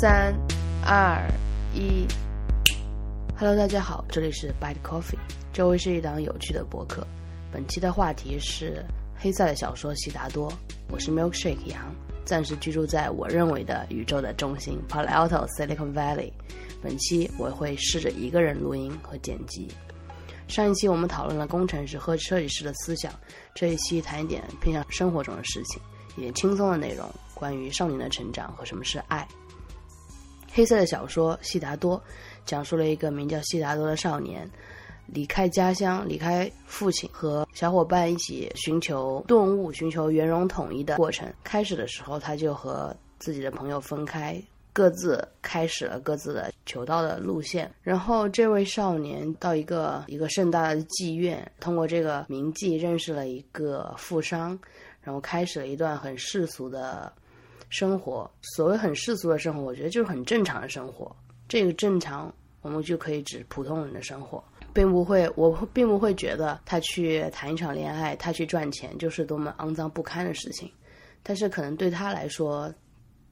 三、二、一，Hello，大家好，这里是 Bad Coffee，这会是一档有趣的博客。本期的话题是黑塞的小说《悉达多》，我是 Milkshake 杨，暂时居住在我认为的宇宙的中心 Palo Alto Silicon Valley。本期我会试着一个人录音和剪辑。上一期我们讨论了工程师和设计师的思想，这一期谈一点偏向生活中的事情，一点轻松的内容，关于少年的成长和什么是爱。黑色的小说《悉达多》讲述了一个名叫悉达多的少年，离开家乡，离开父亲，和小伙伴一起寻求顿悟、寻求圆融统一的过程。开始的时候，他就和自己的朋友分开。各自开始了各自的求道的路线，然后这位少年到一个一个盛大的妓院，通过这个名妓认识了一个富商，然后开始了一段很世俗的生活。所谓很世俗的生活，我觉得就是很正常的生活。这个正常，我们就可以指普通人的生活，并不会，我并不会觉得他去谈一场恋爱，他去赚钱就是多么肮脏不堪的事情。但是可能对他来说，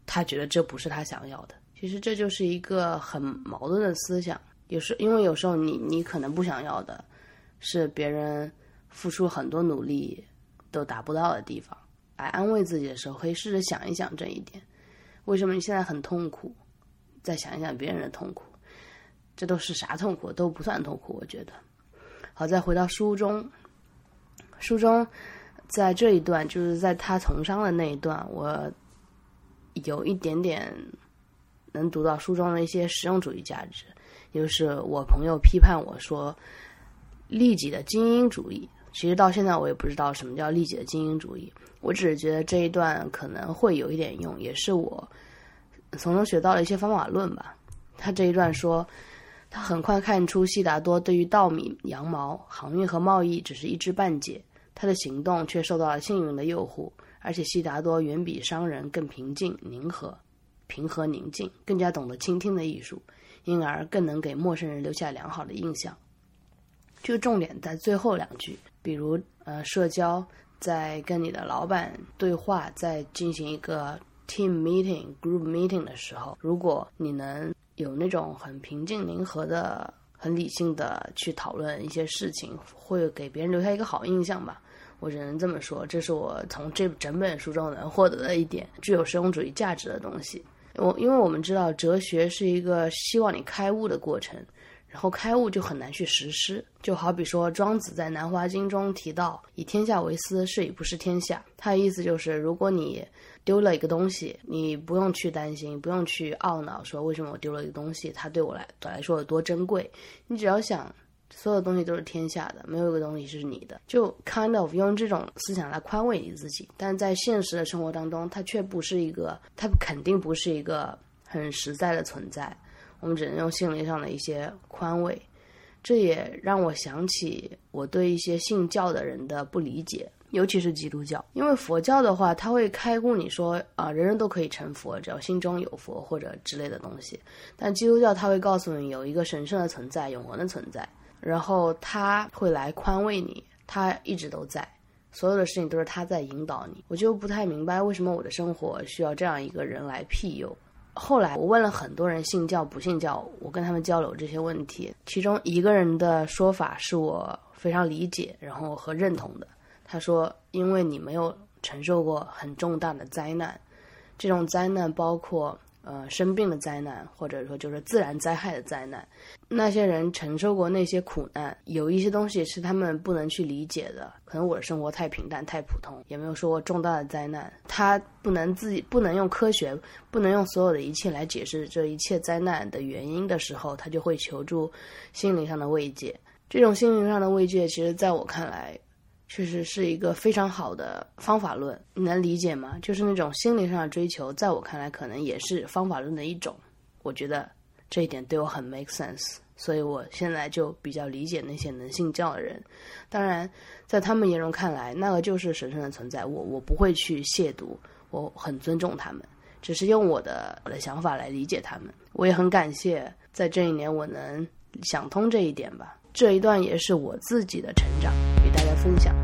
他觉得这不是他想要的，其实这就是一个很矛盾的思想。有时因为有时候你你可能不想要的，是别人付出很多努力都达不到的地方。来安慰自己的时候，可以试着想一想这一点：为什么你现在很痛苦？再想一想别人的痛苦，这都是啥痛苦？都不算痛苦，我觉得。好，再回到书中，书中在这一段，就是在他从商的那一段，我。有一点点能读到书中的一些实用主义价值，就是我朋友批判我说利己的精英主义。其实到现在我也不知道什么叫利己的精英主义，我只是觉得这一段可能会有一点用，也是我从中学到了一些方法论吧。他这一段说，他很快看出悉达多对于稻米、羊毛、航运和贸易只是一知半解，他的行动却受到了幸运的诱惑。而且悉达多远比商人更平静、宁和、平和、宁静，更加懂得倾听的艺术，因而更能给陌生人留下良好的印象。就重点在最后两句，比如呃，社交，在跟你的老板对话，在进行一个 team meeting、group meeting 的时候，如果你能有那种很平静、宁和的、很理性的去讨论一些事情，会给别人留下一个好印象吧。我只能这么说，这是我从这整本书中能获得的一点具有实用主义价值的东西。我因为我们知道，哲学是一个希望你开悟的过程，然后开悟就很难去实施。就好比说，庄子在《南华经》中提到“以天下为私，是以不是天下”，他的意思就是，如果你丢了一个东西，你不用去担心，不用去懊恼，说为什么我丢了一个东西，它对我来来说有多珍贵。你只要想。所有东西都是天下的，没有一个东西是你的。就 kind of 用这种思想来宽慰你自己，但在现实的生活当中，它却不是一个，它肯定不是一个很实在的存在。我们只能用心灵上的一些宽慰。这也让我想起我对一些信教的人的不理解，尤其是基督教，因为佛教的话，他会开悟你说啊，人人都可以成佛，只要心中有佛或者之类的东西。但基督教他会告诉你有一个神圣的存在，永恒的存在。然后他会来宽慰你，他一直都在，所有的事情都是他在引导你。我就不太明白为什么我的生活需要这样一个人来庇佑。后来我问了很多人信教不信教，我跟他们交流这些问题，其中一个人的说法是我非常理解，然后和认同的。他说：“因为你没有承受过很重大的灾难，这种灾难包括。”呃，生病的灾难，或者说就是自然灾害的灾难，那些人承受过那些苦难，有一些东西是他们不能去理解的。可能我的生活太平淡、太普通，也没有受过重大的灾难，他不能自己不能用科学，不能用所有的一切来解释这一切灾难的原因的时候，他就会求助心灵上的慰藉。这种心灵上的慰藉，其实在我看来。确实是一个非常好的方法论，你能理解吗？就是那种心灵上的追求，在我看来，可能也是方法论的一种。我觉得这一点对我很 make sense，所以我现在就比较理解那些能信教的人。当然，在他们眼中看来，那个就是神圣的存在，我我不会去亵渎，我很尊重他们，只是用我的我的想法来理解他们。我也很感谢，在这一年我能想通这一点吧。这一段也是我自己的成长，与大家分享。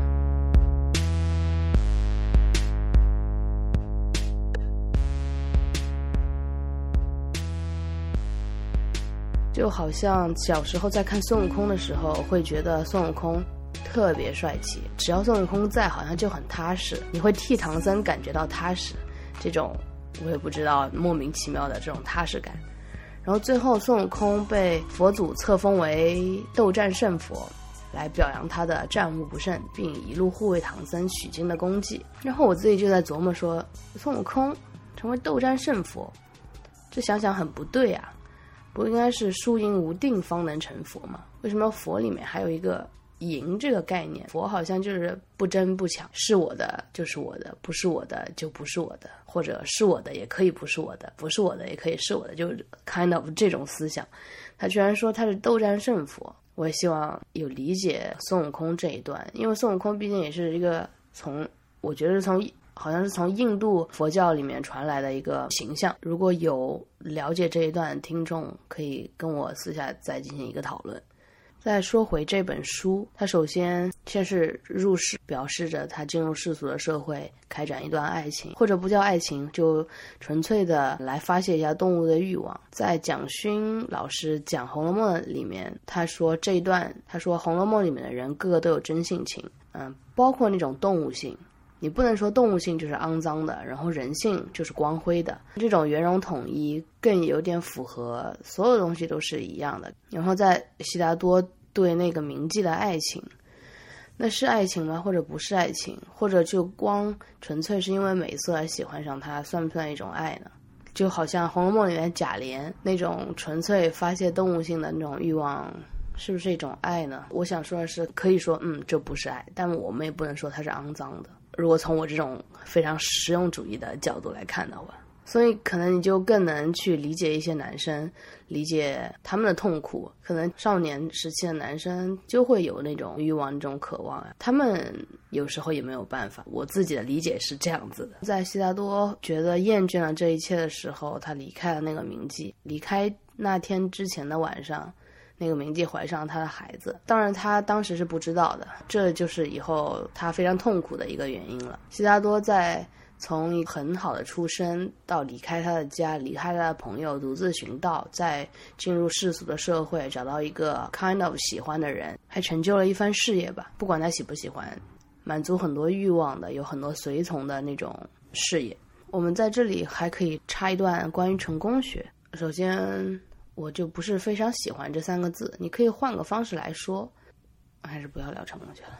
就好像小时候在看孙悟空的时候，会觉得孙悟空特别帅气，只要孙悟空在，好像就很踏实，你会替唐僧感觉到踏实，这种我也不知道莫名其妙的这种踏实感。然后最后孙悟空被佛祖册封为斗战胜佛。来表扬他的战无不胜，并一路护卫唐僧取经的功绩。然后我自己就在琢磨说，孙悟空成为斗战胜佛，这想想很不对啊！不应该是输赢无定方能成佛吗？为什么佛里面还有一个赢这个概念？佛好像就是不争不抢，是我的就是我的，不是我的就不是我的，或者是我的也可以不是我的，不是我的也可以是我的，就是 kind of 这种思想。他居然说他是斗战胜佛。我也希望有理解孙悟空这一段，因为孙悟空毕竟也是一个从，我觉得是从好像是从印度佛教里面传来的一个形象。如果有了解这一段听众，可以跟我私下再进行一个讨论。再说回这本书，他首先先是入世，表示着他进入世俗的社会，开展一段爱情，或者不叫爱情，就纯粹的来发泄一下动物的欲望。在蒋勋老师讲《红楼梦》里面，他说这一段，他说《红楼梦》里面的人个个都有真性情，嗯，包括那种动物性。你不能说动物性就是肮脏的，然后人性就是光辉的，这种圆融统一更有点符合所有东西都是一样的。然后在悉达多对那个铭记的爱情，那是爱情吗？或者不是爱情？或者就光纯粹是因为美色而喜欢上他，算不算一种爱呢？就好像《红楼梦》里面贾琏那种纯粹发泄动物性的那种欲望，是不是一种爱呢？我想说的是，可以说，嗯，这不是爱，但我们也不能说它是肮脏的。如果从我这种非常实用主义的角度来看的话，所以可能你就更能去理解一些男生，理解他们的痛苦。可能少年时期的男生就会有那种欲望、那种渴望啊，他们有时候也没有办法。我自己的理解是这样子的：在悉达多觉得厌倦了这一切的时候，他离开了那个铭记。离开那天之前的晚上。那个冥界怀上他的孩子，当然他当时是不知道的，这就是以后他非常痛苦的一个原因了。悉达多在从一个很好的出身到离开他的家，离开他的朋友，独自寻道，再进入世俗的社会，找到一个 kind of 喜欢的人，还成就了一番事业吧。不管他喜不喜欢，满足很多欲望的，有很多随从的那种事业。我们在这里还可以插一段关于成功学。首先。我就不是非常喜欢这三个字，你可以换个方式来说，还是不要聊成功学了。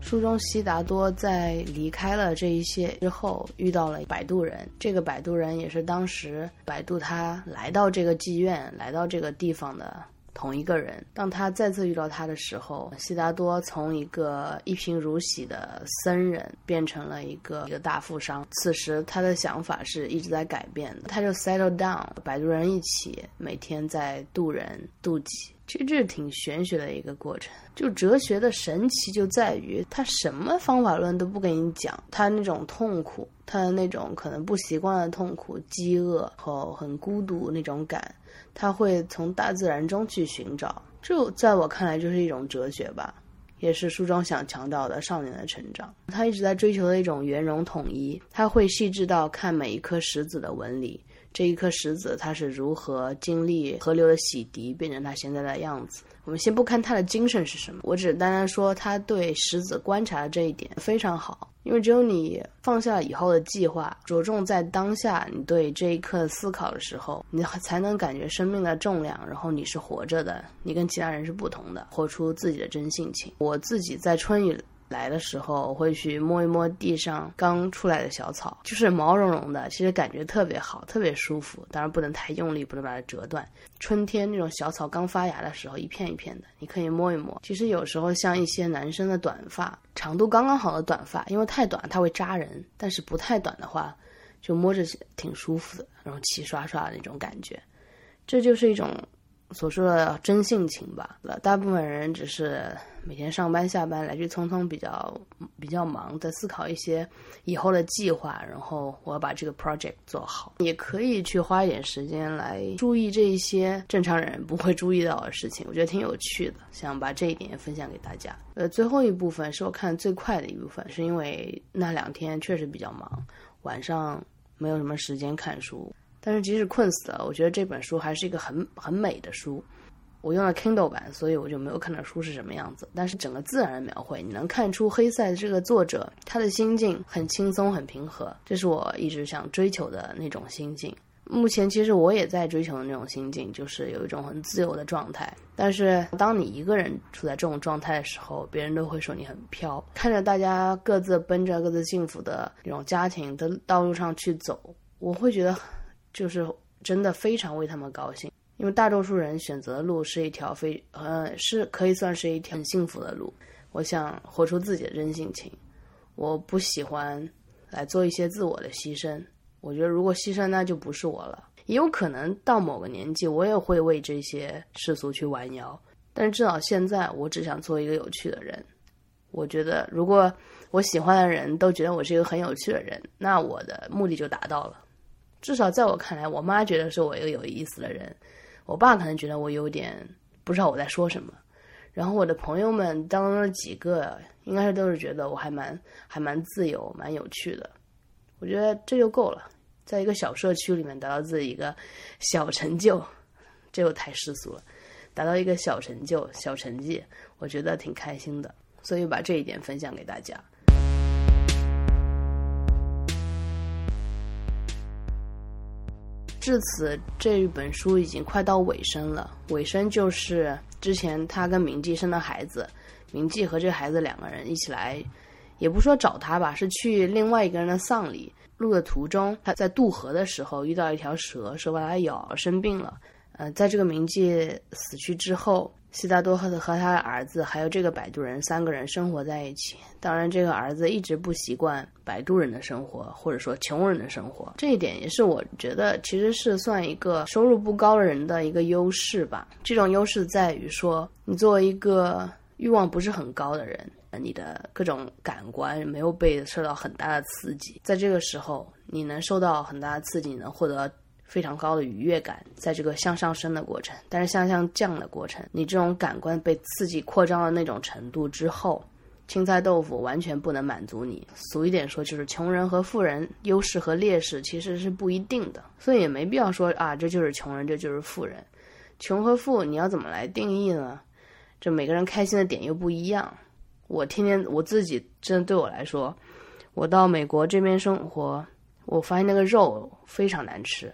书中悉达多在离开了这一些之后，遇到了摆渡人，这个摆渡人也是当时摆渡他来到这个妓院、来到这个地方的。同一个人，当他再次遇到他的时候，悉达多从一个一贫如洗的僧人变成了一个一个大富商。此时他的想法是一直在改变的，他就 settle down，摆渡人一起每天在渡人渡己。其实这是挺玄学的一个过程。就哲学的神奇就在于，他什么方法论都不给你讲，他那种痛苦，他的那种可能不习惯的痛苦、饥饿和很孤独那种感。他会从大自然中去寻找，这在我看来就是一种哲学吧，也是书中想强调的少年的成长。他一直在追求的一种圆融统一，他会细致到看每一颗石子的纹理，这一颗石子它是如何经历河流的洗涤变成它现在的样子。我们先不看他的精神是什么，我只单单说他对石子观察的这一点非常好。因为只有你放下了以后的计划，着重在当下你对这一刻思考的时候，你才能感觉生命的重量。然后你是活着的，你跟其他人是不同的，活出自己的真性情。我自己在春雨。来的时候，我会去摸一摸地上刚出来的小草，就是毛茸茸的，其实感觉特别好，特别舒服。当然不能太用力，不能把它折断。春天那种小草刚发芽的时候，一片一片的，你可以摸一摸。其实有时候像一些男生的短发，长度刚刚好的短发，因为太短它会扎人，但是不太短的话，就摸着挺舒服的，那种齐刷刷的那种感觉。这就是一种所说的真性情吧。大部分人只是每天上班下班来去匆匆，比较比较忙，在思考一些以后的计划，然后我要把这个 project 做好。也可以去花一点时间来注意这一些正常人不会注意到的事情，我觉得挺有趣的，想把这一点分享给大家。呃，最后一部分是我看最快的一部分，是因为那两天确实比较忙，晚上没有什么时间看书。但是即使困死了，我觉得这本书还是一个很很美的书。我用了 Kindle 版，所以我就没有看到书是什么样子。但是整个自然的描绘，你能看出黑塞的这个作者他的心境很轻松、很平和，这是我一直想追求的那种心境。目前其实我也在追求的那种心境，就是有一种很自由的状态。但是当你一个人处在这种状态的时候，别人都会说你很飘。看着大家各自奔着各自幸福的这种家庭的道路上去走，我会觉得。就是真的非常为他们高兴，因为大多数人选择的路是一条非呃是可以算是一条很幸福的路。我想活出自己的真性情，我不喜欢来做一些自我的牺牲。我觉得如果牺牲，那就不是我了。也有可能到某个年纪，我也会为这些世俗去弯腰。但是至少现在，我只想做一个有趣的人。我觉得，如果我喜欢的人都觉得我是一个很有趣的人，那我的目的就达到了。至少在我看来，我妈觉得是我一个有意思的人，我爸可能觉得我有点不知道我在说什么，然后我的朋友们当中几个应该是都是觉得我还蛮还蛮自由、蛮有趣的。我觉得这就够了，在一个小社区里面达到自己一个小成就，这又太世俗了，达到一个小成就、小成绩，我觉得挺开心的，所以把这一点分享给大家。至此，这一本书已经快到尾声了。尾声就是之前他跟明记生的孩子，明记和这孩子两个人一起来，也不说找他吧，是去另外一个人的丧礼。路的途中，他在渡河的时候遇到一条蛇，蛇把他咬，生病了。呃，在这个冥界死去之后。悉达多和和他的儿子，还有这个摆渡人三个人生活在一起。当然，这个儿子一直不习惯摆渡人的生活，或者说穷人的生活。这一点也是我觉得其实是算一个收入不高的人的一个优势吧。这种优势在于说，你作为一个欲望不是很高的人，你的各种感官没有被受到很大的刺激，在这个时候你能受到很大的刺激，你能获得。非常高的愉悦感，在这个向上升的过程，但是向向降的过程，你这种感官被刺激扩张的那种程度之后，青菜豆腐完全不能满足你。俗一点说，就是穷人和富人优势和劣势其实是不一定的，所以也没必要说啊，这就是穷人，这就是富人。穷和富你要怎么来定义呢？这每个人开心的点又不一样。我天天我自己真的对我来说，我到美国这边生活，我发现那个肉非常难吃。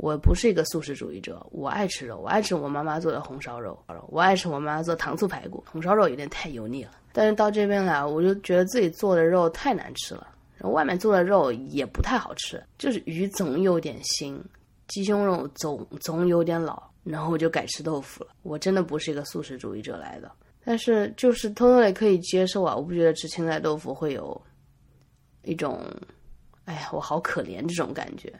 我不是一个素食主义者，我爱吃肉，我爱吃我妈妈做的红烧肉，我爱吃我妈妈做糖醋排骨。红烧肉有点太油腻了，但是到这边来，我就觉得自己做的肉太难吃了，然后外面做的肉也不太好吃，就是鱼总有点腥，鸡胸肉总总有点老，然后我就改吃豆腐了。我真的不是一个素食主义者来的，但是就是偷偷的可以接受啊，我不觉得吃青菜豆腐会有一种，哎呀，我好可怜这种感觉。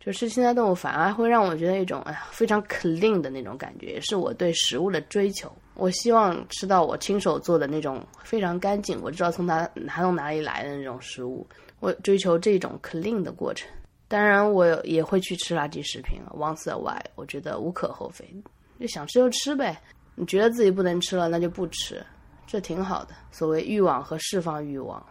就吃青菜豆腐反而会让我觉得一种哎呀非常 clean 的那种感觉，也是我对食物的追求。我希望吃到我亲手做的那种非常干净，我知道从哪哪从哪里来的那种食物。我追求这种 clean 的过程。当然，我也会去吃垃圾食品，once a while，我觉得无可厚非。就想吃就吃呗，你觉得自己不能吃了，那就不吃，这挺好的。所谓欲望和释放欲望，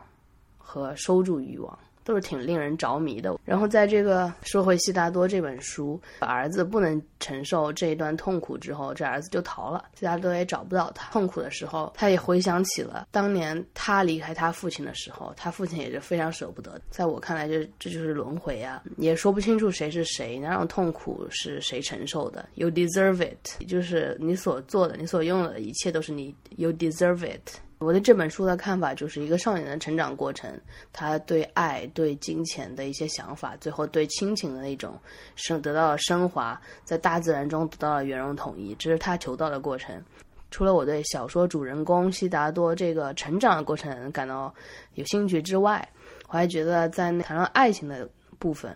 和收住欲望。都是挺令人着迷的。然后在这个说回悉达多这本书，儿子不能承受这一段痛苦之后，这儿子就逃了。悉达多也找不到他。痛苦的时候，他也回想起了当年他离开他父亲的时候，他父亲也是非常舍不得。在我看来，这这就是轮回啊，也说不清楚谁是谁，那种痛苦是谁承受的。You deserve it，就是你所做的、你所拥有的一切都是你。You deserve it。我对这本书的看法就是一个少年的成长过程，他对爱、对金钱的一些想法，最后对亲情的那种升得到了升华，在大自然中得到了圆融统一，这是他求道的过程。除了我对小说主人公悉达多这个成长的过程感到有兴趣之外，我还觉得在谈论爱情的部分，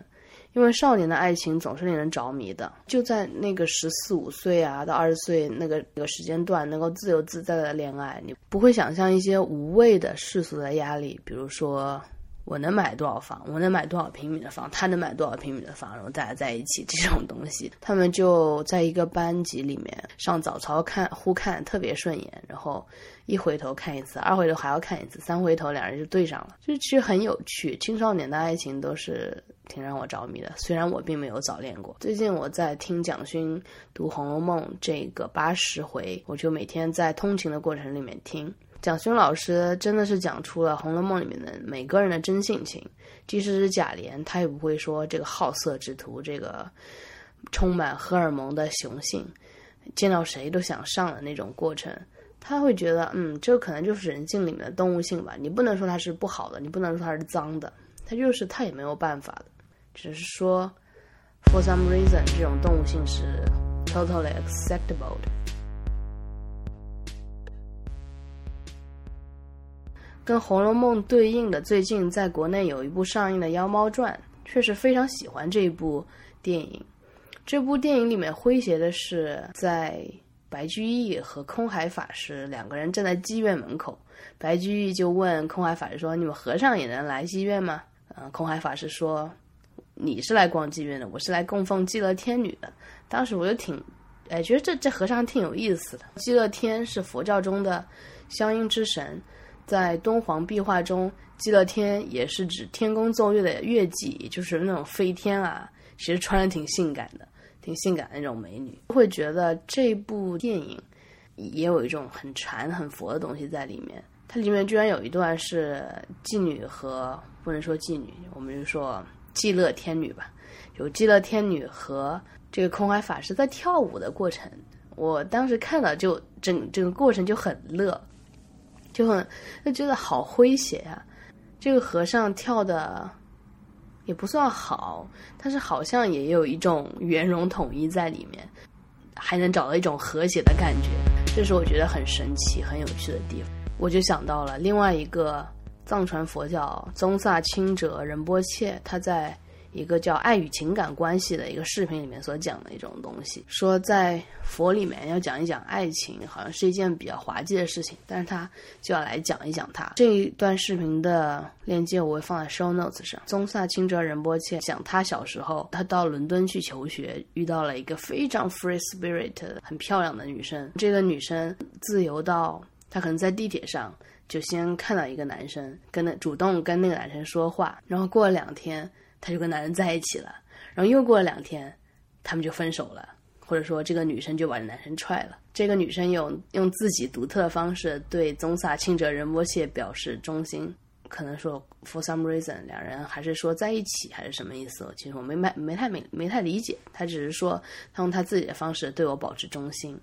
因为少年的爱情总是令人着迷的。就在那个十四五岁啊到二十岁那个那个时间段，能够自由自在的恋爱，你不会想象一些无谓的世俗的压力，比如说。我能买多少房？我能买多少平米的房？他能买多少平米的房？然后大家在一起这种东西，他们就在一个班级里面上早操，看互看特别顺眼，然后一回头看一次，二回头还要看一次，三回头两人就对上了，就其实很有趣。青少年的爱情都是挺让我着迷的，虽然我并没有早恋过。最近我在听蒋勋读《红楼梦》这个八十回，我就每天在通勤的过程里面听。蒋勋老师真的是讲出了《红楼梦》里面的每个人的真性情，即使是贾琏，他也不会说这个好色之徒，这个充满荷尔蒙的雄性，见到谁都想上的那种过程。他会觉得，嗯，这可能就是人性里面的动物性吧。你不能说它是不好的，你不能说它是脏的，他就是他也没有办法的，只是说，for some reason，这种动物性是 totally acceptable 的。跟《红楼梦》对应的，最近在国内有一部上映的《妖猫传》，确实非常喜欢这部电影。这部电影里面诙谐的是，在白居易和空海法师两个人站在妓院门口，白居易就问空海法师说：“你们和尚也能来妓院吗？”嗯，空海法师说：“你是来逛妓院的，我是来供奉极乐天女的。”当时我就挺，哎，觉得这这和尚挺有意思的。极乐天是佛教中的香音之神。在敦煌壁画中，极乐天也是指天宫奏乐的乐伎，就是那种飞天啊，其实穿的挺性感的，挺性感的那种美女。会觉得这部电影也有一种很禅、很佛的东西在里面。它里面居然有一段是妓女和不能说妓女，我们就说极乐天女吧，有极乐天女和这个空海法师在跳舞的过程。我当时看了，就整整个过程就很乐。就很就觉得好诙谐呀，这个和尚跳的也不算好，但是好像也有一种圆融统一在里面，还能找到一种和谐的感觉，这是我觉得很神奇、很有趣的地方。我就想到了另外一个藏传佛教宗萨钦哲仁波切，他在。一个叫爱与情感关系的一个视频里面所讲的一种东西，说在佛里面要讲一讲爱情，好像是一件比较滑稽的事情，但是他就要来讲一讲它。这一段视频的链接我会放在 show notes 上。宗萨钦哲仁波切讲他小时候，他到伦敦去求学，遇到了一个非常 free spirit、很漂亮的女生。这个女生自由到他可能在地铁上就先看到一个男生，跟那主动跟那个男生说话，然后过了两天。他就跟男人在一起了，然后又过了两天，他们就分手了，或者说这个女生就把男生踹了。这个女生用用自己独特的方式对宗萨钦哲仁波切表示忠心，可能说 for some reason，两人还是说在一起还是什么意思？其实我没没没太没没太理解。他只是说他用他自己的方式对我保持忠心，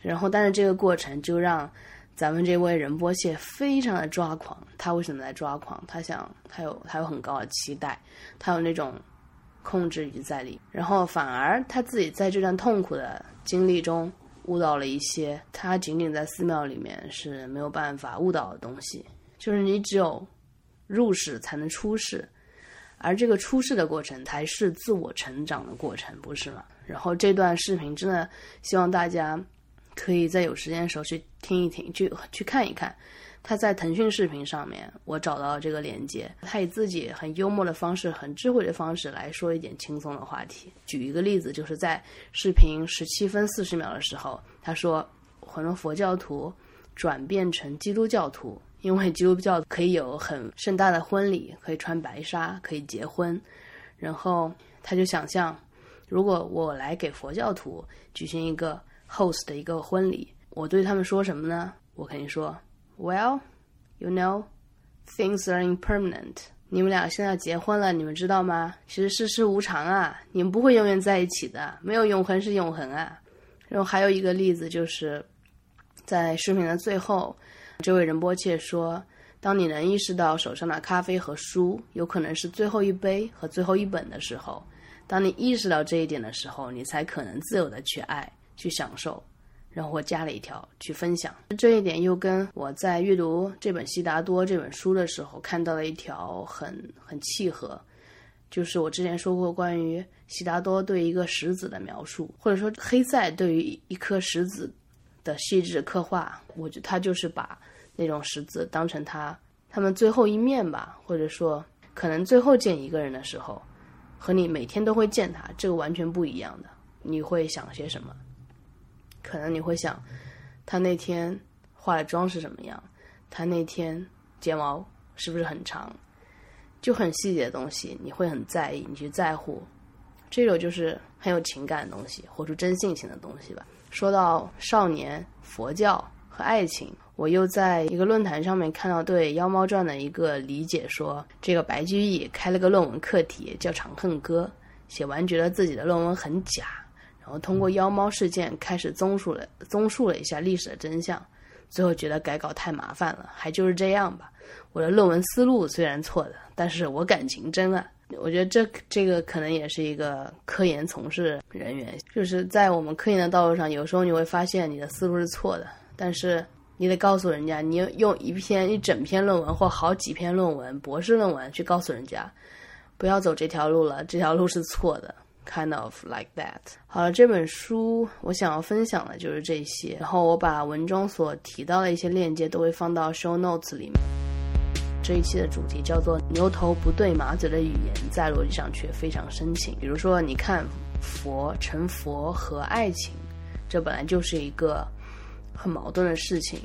然后但是这个过程就让。咱们这位仁波切非常的抓狂，他为什么在抓狂？他想，他有他有很高的期待，他有那种控制欲在里，然后反而他自己在这段痛苦的经历中悟到了一些他仅仅在寺庙里面是没有办法悟到的东西，就是你只有入世才能出世，而这个出世的过程才是自我成长的过程，不是吗？然后这段视频真的希望大家。可以在有时间的时候去听一听，去去看一看。他在腾讯视频上面，我找到了这个链接。他以自己很幽默的方式、很智慧的方式来说一点轻松的话题。举一个例子，就是在视频十七分四十秒的时候，他说很多佛教徒转变成基督教徒，因为基督教可以有很盛大的婚礼，可以穿白纱，可以结婚。然后他就想象，如果我来给佛教徒举行一个。Host 的一个婚礼，我对他们说什么呢？我肯定说，Well, you know, things are impermanent。你们俩现在结婚了，你们知道吗？其实世事无常啊，你们不会永远在一起的，没有永恒是永恒啊。然后还有一个例子，就是在视频的最后，这位仁波切说，当你能意识到手上的咖啡和书有可能是最后一杯和最后一本的时候，当你意识到这一点的时候，你才可能自由的去爱。去享受，然后我加了一条去分享。这一点又跟我在阅读这本《悉达多》这本书的时候看到了一条很很契合，就是我之前说过关于悉达多对一个石子的描述，或者说黑塞对于一颗石子的细致刻画，我觉得他就是把那种石子当成他他们最后一面吧，或者说可能最后见一个人的时候，和你每天都会见他，这个完全不一样的。你会想些什么？可能你会想，他那天化的妆是什么样？他那天睫毛是不是很长？就很细节的东西，你会很在意，你去在乎。这种就是很有情感的东西，活出真性情的东西吧。说到少年、佛教和爱情，我又在一个论坛上面看到对《妖猫传》的一个理解，说这个白居易开了个论文课题叫《长恨歌》，写完觉得自己的论文很假，然后通过妖猫事件开始综述了综述了一下历史的真相，最后觉得改稿太麻烦了，还就是这样吧。我的论文思路虽然错的，但是我感情真啊。我觉得这这个可能也是一个科研从事人员，就是在我们科研的道路上，有时候你会发现你的思路是错的，但是你得告诉人家，你用一篇一整篇论文或好几篇论文、博士论文去告诉人家，不要走这条路了，这条路是错的，kind of like that。好了，这本书我想要分享的就是这些，然后我把文中所提到的一些链接都会放到 show notes 里面。这一期的主题叫做“牛头不对马嘴的语言”，在逻辑上却非常深情。比如说，你看佛成佛和爱情，这本来就是一个很矛盾的事情。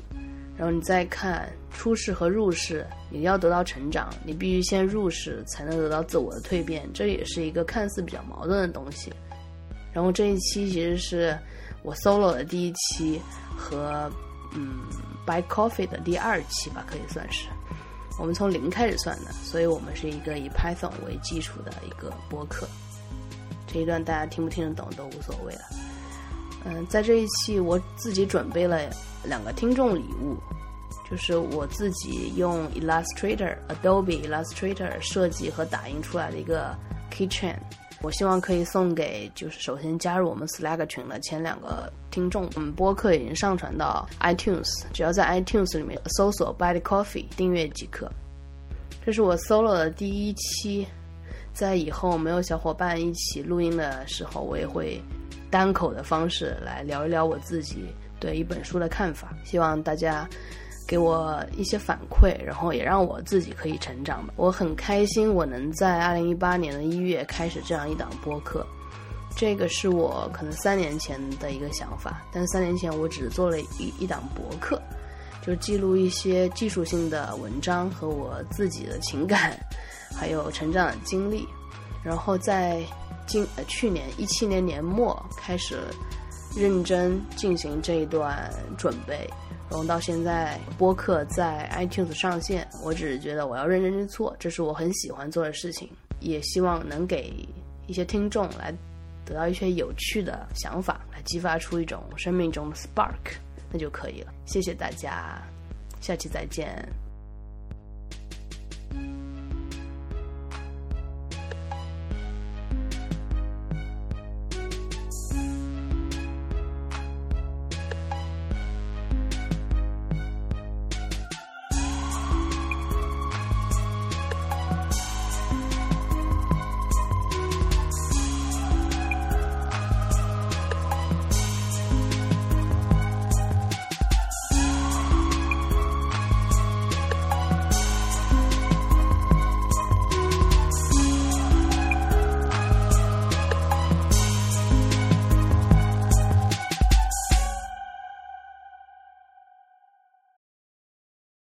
然后你再看出世和入世，你要得到成长，你必须先入世才能得到自我的蜕变，这也是一个看似比较矛盾的东西。然后这一期其实是我 solo 的第一期和嗯 by Coffee 的第二期吧，可以算是。我们从零开始算的，所以我们是一个以 Python 为基础的一个播客。这一段大家听不听得懂都无所谓了。嗯，在这一期我自己准备了两个听众礼物，就是我自己用 Illustrator Adobe Illustrator 设计和打印出来的一个 Keychain。我希望可以送给，就是首先加入我们 Slack 群的前两个听众。我们播客已经上传到 iTunes，只要在 iTunes 里面搜索 Bad Coffee 订阅即可。这是我 solo 的第一期，在以后没有小伙伴一起录音的时候，我也会单口的方式来聊一聊我自己对一本书的看法。希望大家。给我一些反馈，然后也让我自己可以成长吧。我很开心，我能在二零一八年的一月开始这样一档播客。这个是我可能三年前的一个想法，但三年前我只做了一一档博客，就记录一些技术性的文章和我自己的情感，还有成长的经历。然后在今呃去年一七年年末开始认真进行这一段准备。然后到现在，播客在 iTunes 上线，我只是觉得我要认真去做，这是我很喜欢做的事情，也希望能给一些听众来得到一些有趣的想法，来激发出一种生命中的 spark，那就可以了。谢谢大家，下期再见。